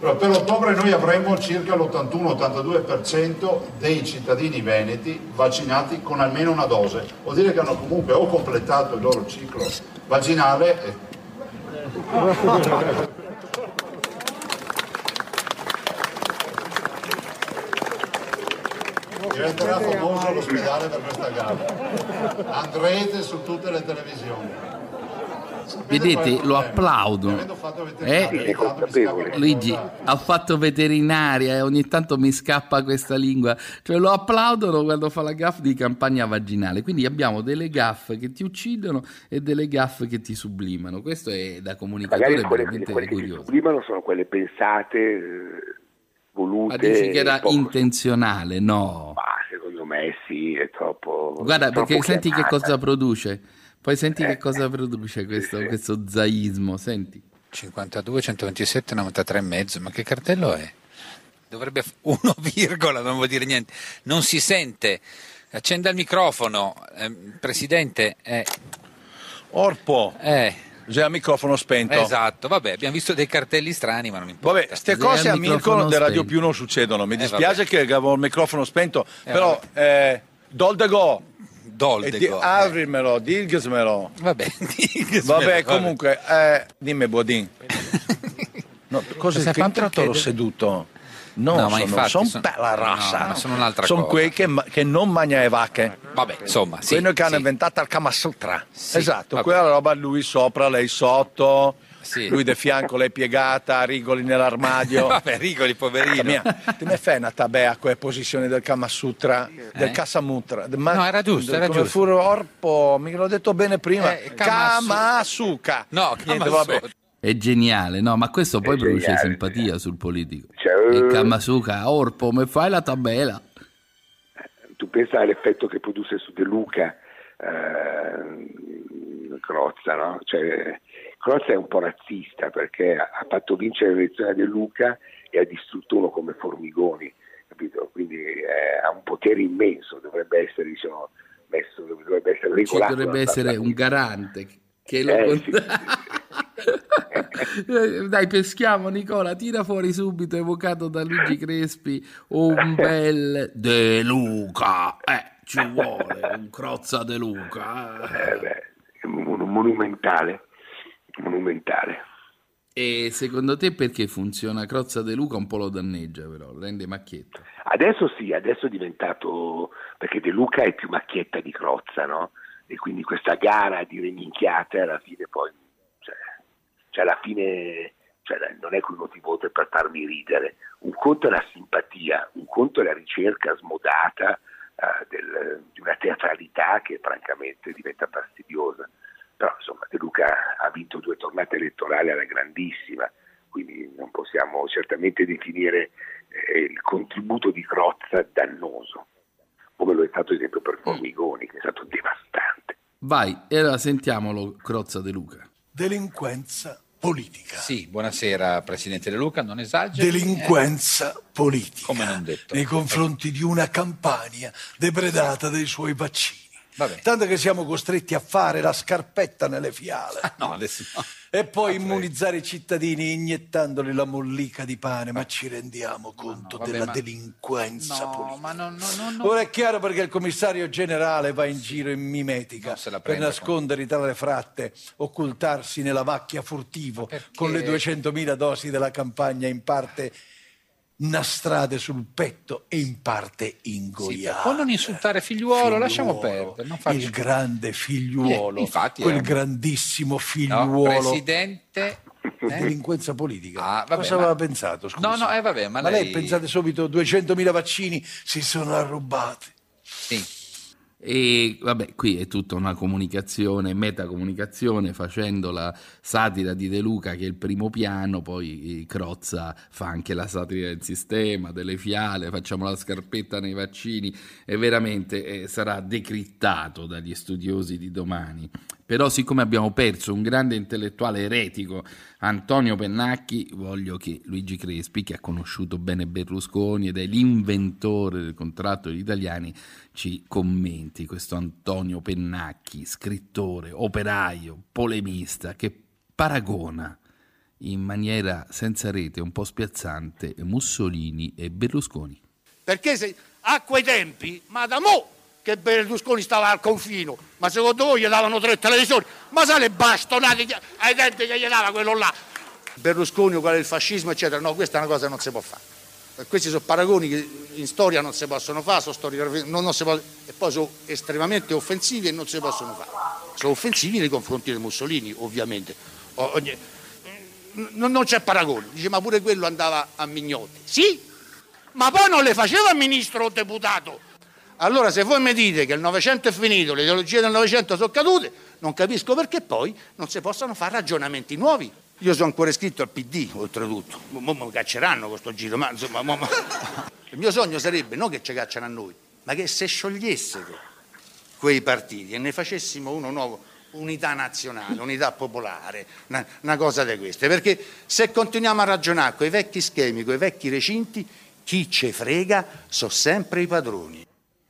Per ottobre noi avremo circa l'81-82% dei cittadini veneti vaccinati con almeno una dose, vuol dire che hanno comunque o completato il loro ciclo vaginale. E... Diventerà famoso l'ospedale per questa gara. Andrete su tutte le televisioni. Vedete, lo applaudo. Eh? Luigi ha fatto veterinaria e ogni tanto mi scappa questa lingua. Cioè lo applaudono quando fa la gaff di campagna vaginale. Quindi abbiamo delle gaff che ti uccidono e delle gaff che ti sublimano. Questo è da comunicatore Magari quelle, veramente quelle che sublimano sono quelle pensate, eh, volute. Ma dici che era intenzionale? No. Ma secondo me sì, è troppo. Guarda, troppo perché chiamata. senti che cosa produce poi senti eh. che cosa produce questo, questo zaismo, senti. 52, 127, 93 e mezzo, ma che cartello è? Dovrebbe 1, (laughs) non vuol dire niente. Non si sente. Accenda il microfono, eh, Presidente. Eh. Orpo. Eh. Bisogna microfono spento. Esatto, vabbè, abbiamo visto dei cartelli strani, ma non mi importa. Vabbè, queste cose a Mirko di Radio Più non succedono. Mi eh, dispiace che avevo il microfono spento, eh, però eh, Doldego Doldego. Di, aprimelo, dilgesmelo. Vabbè, (laughs) dilgesmelo. Vabbè, comunque, eh, dimmi Bodin. (laughs) No, cosa che intratto l'ho seduto? No, no sono, sono, sono bella razza. No, sono un'altra sono cosa. quei che, che, non mangia le vacche. Vabbè, insomma, sì. Quello che hanno inventato il Kama Sutra. Sì, esatto, vabbè. quella roba lui sopra, lei sotto. Sì. Lui di fianco, lei piegata, Rigoli nell'armadio. (laughs) Vabbè, Rigoli, poverino. Mia, ti mi fai una tabea a quelle posizioni del Kama Sutra, eh? del Kasamutra? Ma, no, era giusto, era giusto. Furo Orpo, mi l'ho detto bene prima. Eh, Kamasuka. No, niente, vabbè. È geniale, no, ma questo poi produce simpatia sul politico. Cioè, il Kamasuka, Orpo, mi fai la tabella? Tu pensa all'effetto che produce su De Luca, eh, Crozza, no? Cioè, Crozza è un po' razzista perché ha fatto vincere l'elezione a De Luca e ha distrutto uno come Formigoni, capito? Quindi eh, ha un potere immenso, dovrebbe essere, diciamo, messo, dovrebbe essere regolato. Ci dovrebbe essere un garante che lo... Eh, sì, sì. Eh, (laughs) dai, peschiamo Nicola, tira fuori subito, evocato da Luigi Crespi, un bel De Luca. Eh, ci vuole un Crozza De Luca. Eh beh, monumentale, monumentale. E secondo te perché funziona Crozza De Luca un po' lo danneggia però, lo rende macchietto? Adesso sì, adesso è diventato, perché De Luca è più macchietta di Crozza, no? E quindi questa gara di reminchiate alla fine poi, cioè, cioè alla fine cioè, non è quel motivo per farmi ridere. Un conto è la simpatia, un conto è la ricerca smodata uh, del, di una teatralità che francamente diventa fastidiosa. Però insomma De Luca ha vinto due tornate elettorali alla grandissima, quindi non possiamo certamente definire eh, il contributo di Crozza dannoso, come lo è stato ad esempio per Formigoni, che è stato devastante. Vai, e allora sentiamolo Crozza De Luca. Delinquenza politica. Sì, buonasera Presidente De Luca, non esageri. Delinquenza eh. politica. Come non detto. Nei confronti di una campagna depredata dei suoi vaccini. Vabbè. Tanto che siamo costretti a fare la scarpetta nelle fiale. Ah, (laughs) no, adesso no. E poi immunizzare i cittadini iniettandoli la mollica di pane, ma ci rendiamo conto no, vabbè, della ma... delinquenza no, politica. Ma non, non, Ora è chiaro perché il commissario generale va in giro in mimetica per nascondere tale fratte, occultarsi nella macchia furtivo con le 200.000 dosi della campagna in parte nastrate sul petto e in parte ingoiate. Sì, può non insultare figliuolo, figliuolo lasciamo perdere. Non il grande figliuolo, eh, infatti, quel eh. grandissimo figliuolo. No, presidente... Eh? Delinquenza politica. Ah, vabbè, Cosa ma... aveva pensato? Scusa. No, no, eh, vabbè, ma, ma lei... lei pensate subito 200.000 vaccini si sono arrubati. Sì. E vabbè, qui è tutta una comunicazione, metacomunicazione, facendo la satira di De Luca che è il primo piano, poi Crozza fa anche la satira del sistema, delle fiale, facciamo la scarpetta nei vaccini e veramente eh, sarà decrittato dagli studiosi di domani. Però siccome abbiamo perso un grande intellettuale eretico, Antonio Pennacchi, voglio che Luigi Crespi, che ha conosciuto bene Berlusconi ed è l'inventore del contratto degli italiani, ci commenti questo Antonio Pennacchi, scrittore, operaio, polemista, che paragona in maniera senza rete, un po' spiazzante, Mussolini e Berlusconi. Perché se a quei tempi, ma da mo' che Berlusconi stava al confino, ma secondo voi gli davano tre televisori? Ma sai le bastonate ai tempi che gli dava quello là? Berlusconi uguale il fascismo, eccetera. No, questa è una cosa che non si può fare. Questi sono paragoni che in storia non si possono fare, sono storiografie, non, non può, e poi sono estremamente offensivi e non si possono fare. Sono offensivi nei confronti di Mussolini, ovviamente. Ogni, non, non c'è paragone. Dice, ma pure quello andava a mignotti. Sì, ma poi non le faceva ministro o deputato allora se voi mi dite che il Novecento è finito, le ideologie del Novecento sono cadute, non capisco perché poi non si possano fare ragionamenti nuovi. Io sono ancora iscritto al PD, oltretutto. Mo mi cacceranno con sto giro, ma insomma... Mo, mo. (laughs) Il mio sogno sarebbe non che ci cacciano a noi, ma che se sciogliessero quei partiti e ne facessimo uno nuovo, unità nazionale, unità popolare, una, una cosa di queste. Perché se continuiamo a ragionare con i vecchi schemi, con i vecchi recinti, chi ce frega sono sempre i padroni.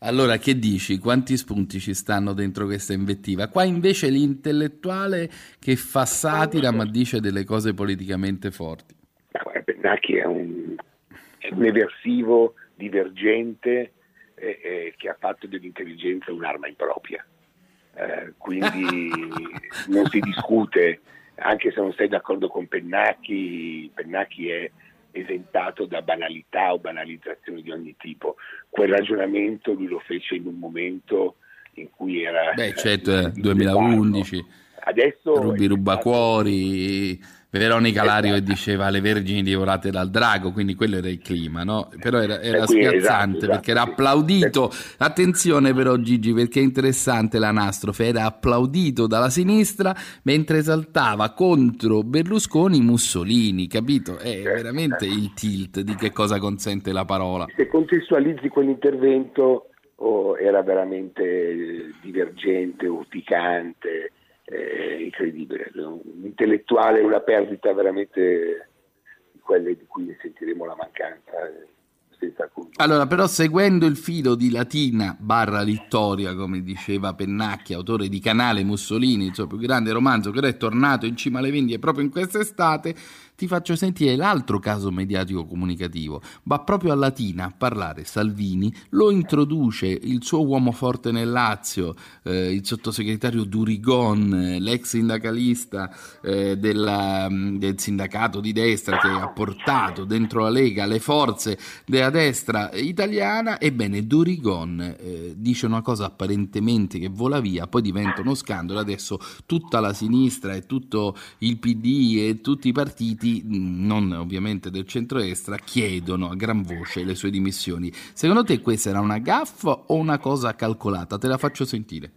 Allora, che dici? Quanti spunti ci stanno dentro questa invettiva? Qua invece l'intellettuale che fa satira ma dice delle cose politicamente forti. Bernacchi è un, è un eversivo, divergente, eh, eh, che ha fatto dell'intelligenza un'arma impropria. Eh, quindi (laughs) non si discute, anche se non sei d'accordo con Pennacchi, Pennacchi è esentato da banalità o banalizzazioni di ogni tipo. Quel ragionamento lui lo fece in un momento in cui era... Beh, certo, eh, 2011. Adesso... Rubi rubacuori, Veronica Lario diceva le vergini divorate dal drago, quindi quello era il clima, no? Però era, era spiazzante esatto, esatto, perché era applaudito. Attenzione però Gigi, perché è interessante l'anastrofe, era applaudito dalla sinistra mentre esaltava contro Berlusconi Mussolini, capito? È veramente il tilt di che cosa consente la parola. Se contestualizzi quell'intervento oh, era veramente divergente, urticante è incredibile, un intellettuale una perdita veramente di quelle di cui sentiremo la mancanza senza allora, però seguendo il filo di Latina barra Vittoria, come diceva Pennacchi, autore di Canale Mussolini, il suo più grande romanzo che è tornato in cima alle vendite proprio in quest'estate, ti faccio sentire l'altro caso mediatico comunicativo. Va proprio a Latina a parlare Salvini, lo introduce il suo uomo forte nel Lazio, eh, il sottosegretario Durigon, l'ex sindacalista eh, della, mm, del sindacato di destra che ha portato dentro la Lega le forze della destra italiana. Ebbene, Durigon eh, dice una cosa apparentemente che vola via, poi diventa uno scandalo. Adesso tutta la sinistra e tutto il PD e tutti i partiti non ovviamente del centrodestra, chiedono a gran voce le sue dimissioni. Secondo te questa era una gaffa o una cosa calcolata? Te la faccio sentire.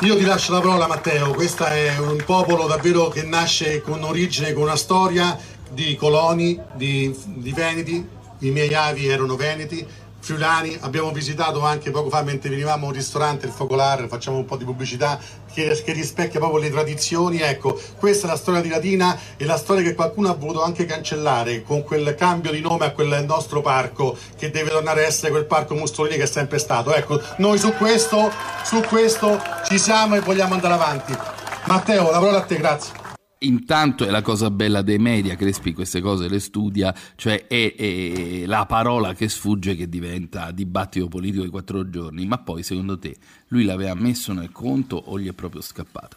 Io ti lascio la parola Matteo, questo è un popolo davvero che nasce con origine, con una storia di coloni, di, di veneti, i miei avi erano veneti, friulani, abbiamo visitato anche poco fa mentre venivamo un ristorante, il Focolare, facciamo un po' di pubblicità che, che, rispecchia proprio le tradizioni, ecco, questa è la storia di Latina e la storia che qualcuno ha voluto anche cancellare con quel cambio di nome a quel nostro parco che deve tornare a essere quel parco Mussolini che è sempre stato, ecco, noi su questo, su questo ci siamo e vogliamo andare avanti. Matteo, la parola a te, grazie. Intanto è la cosa bella dei media, Crespi queste cose le studia, cioè è, è, la parola che sfugge che diventa dibattito politico di quattro giorni, ma poi secondo te lui l'aveva messo nel conto o gli è proprio scappata?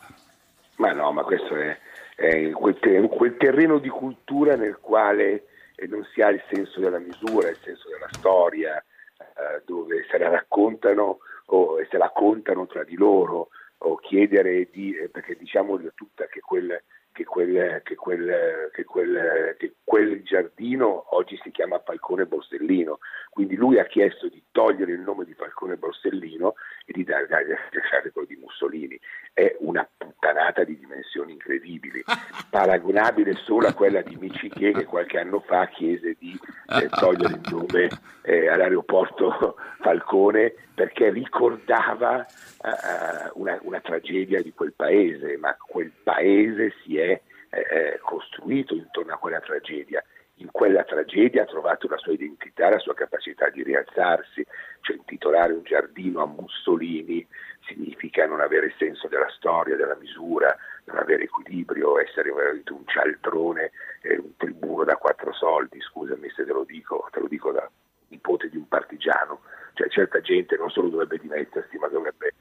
Ma no, ma questo è, è quel, ter- quel, terreno di cultura nel quale eh, non si ha il senso della misura, il senso della storia, eh, dove se la raccontano o se la contano tra di loro o chiedere di, eh, perché diciamo tutta che quel che quel, che, quel, che, quel, che quel, giardino oggi si chiama Falcone Borsellino, quindi lui ha chiesto di togliere il nome di Falcone Borsellino di dare, dare quello di Mussolini. È una puttanata di dimensioni incredibili, (laughs) paragonabile solo a quella di Michiché che qualche anno fa chiese di eh, togliere il nome eh, all'aeroporto Falcone perché ricordava uh, una, una, tragedia di quel paese, ma quel paese si è eh, costruito intorno a quella tragedia. In quella tragedia ha trovato la sua identità, la sua capacità di rialzarsi, cioè intitolare un giardino a Mussolini significa non avere senso della storia, della misura, non avere equilibrio, essere veramente un cialtrone, eh, un tribuno da quattro soldi, scusami se te lo dico, te lo dico da nipote di un partigiano, cioè certa gente non solo dovrebbe dimettersi ma dovrebbe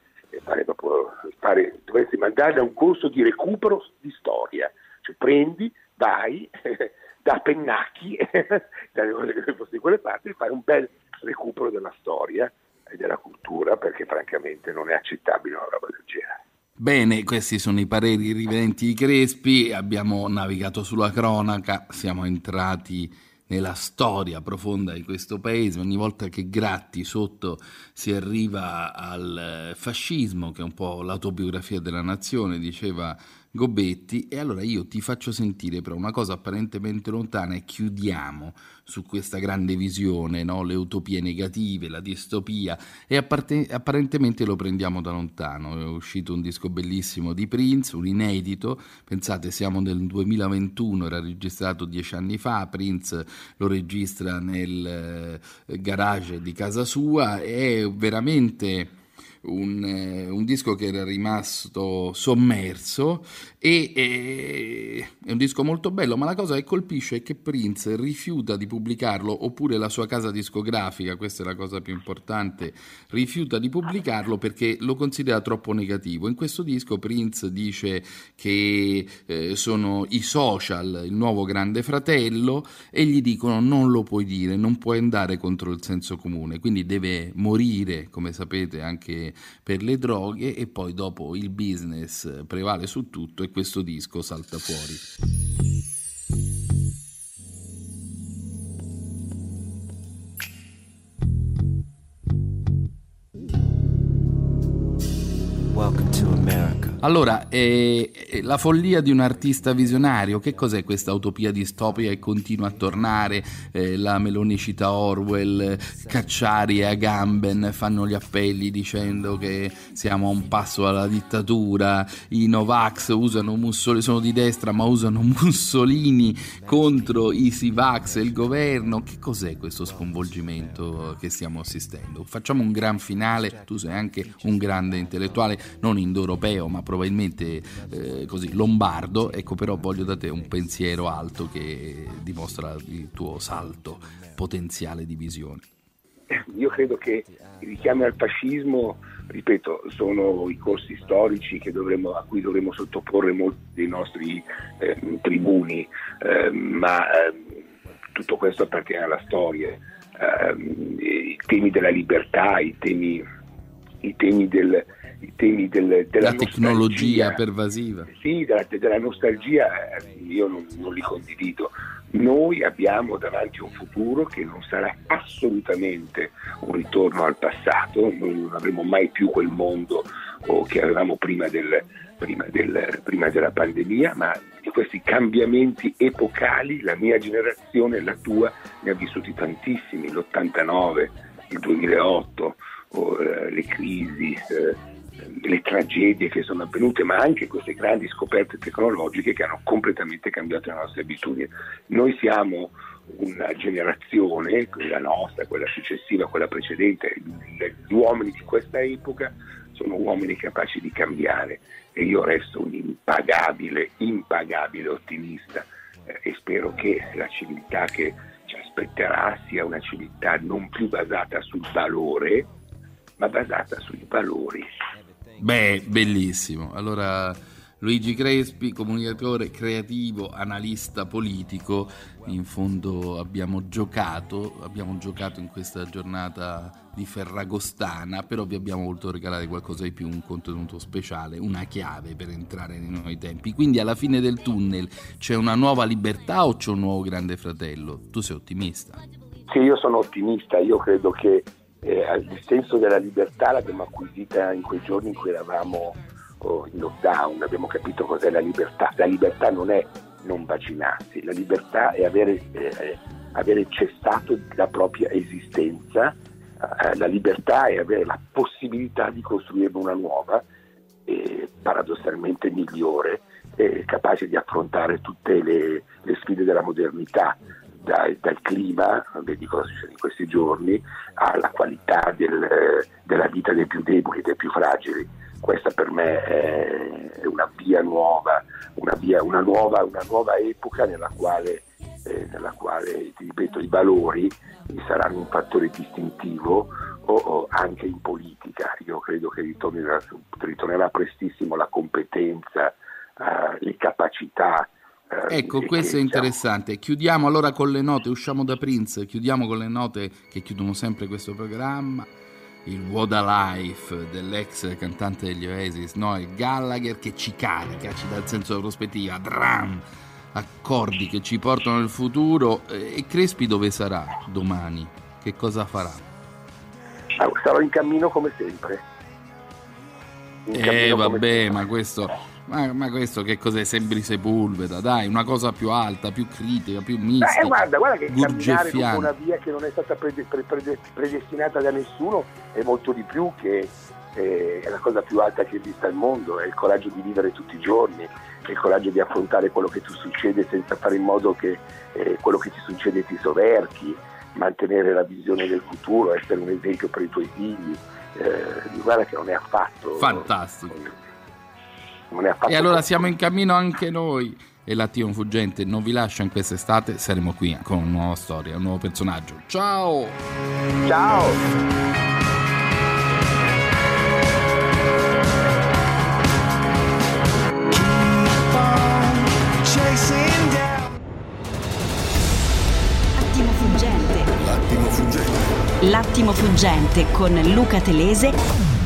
fare, proprio, fare, dovresti mandare a un corso di recupero di storia, cioè prendi, vai (laughs) da Pennacchi, (laughs) dalle cose che fosse di quelle parti, fai un bel recupero della storia e della cultura perché francamente non è accettabile una roba del genere. Bene, questi sono i pareri riventi di Crespi, abbiamo navigato sulla cronaca, siamo entrati nella storia profonda di questo paese, ogni volta che gratti sotto si arriva al fascismo, che è un po' l'autobiografia della nazione, diceva Gobetti e allora io ti faccio sentire però una cosa apparentemente lontana e chiudiamo su questa grande visione, no? le utopie negative, la distopia e apparte- apparentemente lo prendiamo da lontano. È uscito un disco bellissimo di Prince, un inedito, pensate siamo nel 2021, era registrato dieci anni fa, Prince lo registra nel eh, garage di casa sua, è veramente un, eh, un, disco che era rimasto sommerso e, e, è un disco molto bello, ma la cosa che colpisce è che Prince rifiuta di pubblicarlo, oppure la sua casa discografica, questa è la cosa più importante, rifiuta di pubblicarlo perché lo considera troppo negativo. In questo disco Prince dice che eh, sono i social il nuovo grande fratello e gli dicono non lo puoi dire, non puoi andare contro il senso comune, quindi deve morire, come sapete, anche per le droghe e poi dopo il business prevale su tutto questo disco salta fuori. Welcome to America. Allora, eh, eh, la follia di un artista visionario, che cos'è questa utopia distopica che continua a tornare? Eh, la Meloni cita Orwell, Cacciari e Agamben fanno gli appelli dicendo che siamo a un passo alla dittatura, i Novax usano Mussolini, sono di destra ma usano (laughs) Mussolini contro i Sivax e il governo. Che cos'è questo sconvolgimento che stiamo assistendo? Facciamo un gran finale, tu sei anche un grande intellettuale, non indoeuropeo ma probabilmente eh, così lombardo, ecco però voglio da te un pensiero alto che dimostra il tuo salto potenziale di visione. Io credo che i richiami al fascismo, ripeto, sono i corsi storici dovremmo, a cui dovremmo sottoporre molti dei nostri eh, tribuni, eh, ma eh, tutto questo appartiene alla storia. Ehm, I temi della libertà, i temi, i temi del, i temi del, della la tecnologia pervasiva. Sì, della, della nostalgia eh, io non, non, li condivido. Noi abbiamo davanti un futuro che non sarà assolutamente un ritorno al passato, noi non avremo mai più quel mondo oh, che avevamo prima, del, prima, del, prima della pandemia, ma di questi cambiamenti epocali la mia generazione, la tua, ne ha vissuti tantissimi, l'89, il 2008, oh, eh, le crisi. Eh, le tragedie che sono avvenute, ma anche queste grandi scoperte tecnologiche che hanno completamente cambiato le nostre abitudini. Noi siamo una generazione, quella nostra, quella successiva, quella precedente, gli uomini di questa epoca sono uomini capaci di cambiare e io resto un impagabile, impagabile ottimista eh, e spero che la civiltà che ci aspetterà sia una civiltà non più basata sul valore, ma basata sui valori Beh, bellissimo. Allora, Luigi Crespi, comunicatore creativo, analista politico, in fondo abbiamo giocato, abbiamo giocato in questa giornata di Ferragostana, però vi abbiamo voluto regalare qualcosa di più, un contenuto speciale, una chiave per entrare nei nuovi tempi. Quindi alla fine del tunnel c'è una nuova libertà o c'è un nuovo grande fratello? Tu sei ottimista? Sì, io sono ottimista, io credo che eh, il senso della libertà l'abbiamo acquisita in quei giorni in cui eravamo oh, in lockdown, abbiamo capito cos'è la libertà. La libertà non è non vaccinarsi, la libertà è avere, eh, avere cessato la propria esistenza, eh, la libertà è avere la possibilità di costruire una nuova e paradossalmente migliore, capace di affrontare tutte le, le sfide della modernità dal, dal clima, vedi cosa succede in questi giorni, alla qualità del, della vita dei più deboli, dei più fragili. Questa per me è una via nuova, una, via, una, nuova, una nuova, epoca nella quale, eh, nella quale, ti ripeto, i valori saranno un fattore distintivo o, o anche in politica. Io credo che ritornerà, ritornerà prestissimo la competenza, eh, le capacità, ecco, questo è interessante. Chiudiamo allora con le note, usciamo da Prince, chiudiamo con le note che chiudono sempre questo programma. Il What a Life dell'ex cantante degli Oasis, no? Il Gallagher che ci carica, ci dà il senso della prospettiva, drum, accordi che ci portano nel futuro. E Crespi dove sarà domani? Che cosa farà? Ah, sarò in cammino come sempre. In eh vabbè, ma questo ma, ma, questo che cos'è? Sembri Sepulveda, dai, una cosa più alta, più critica, più mistica. Eh, guarda, guarda che camminare con una via che non è stata prede, pre, pre, predestinata da nessuno è molto di più che eh, è la cosa più alta che esista al mondo, è il coraggio di vivere tutti i giorni, è il coraggio di affrontare quello che ti succede senza fare in modo che eh, quello che ti succede ti soverchi, mantenere la visione del futuro, essere un esempio per i tuoi figli. Eh, guarda che non è affatto fantastico e allora siamo in cammino anche noi. E l'attimo fuggente non vi lascia in quest'estate, saremo qui con una nuova storia, un nuovo personaggio. Ciao! Ciao! L'attimo fuggente. L'attimo fuggente con Luca Telese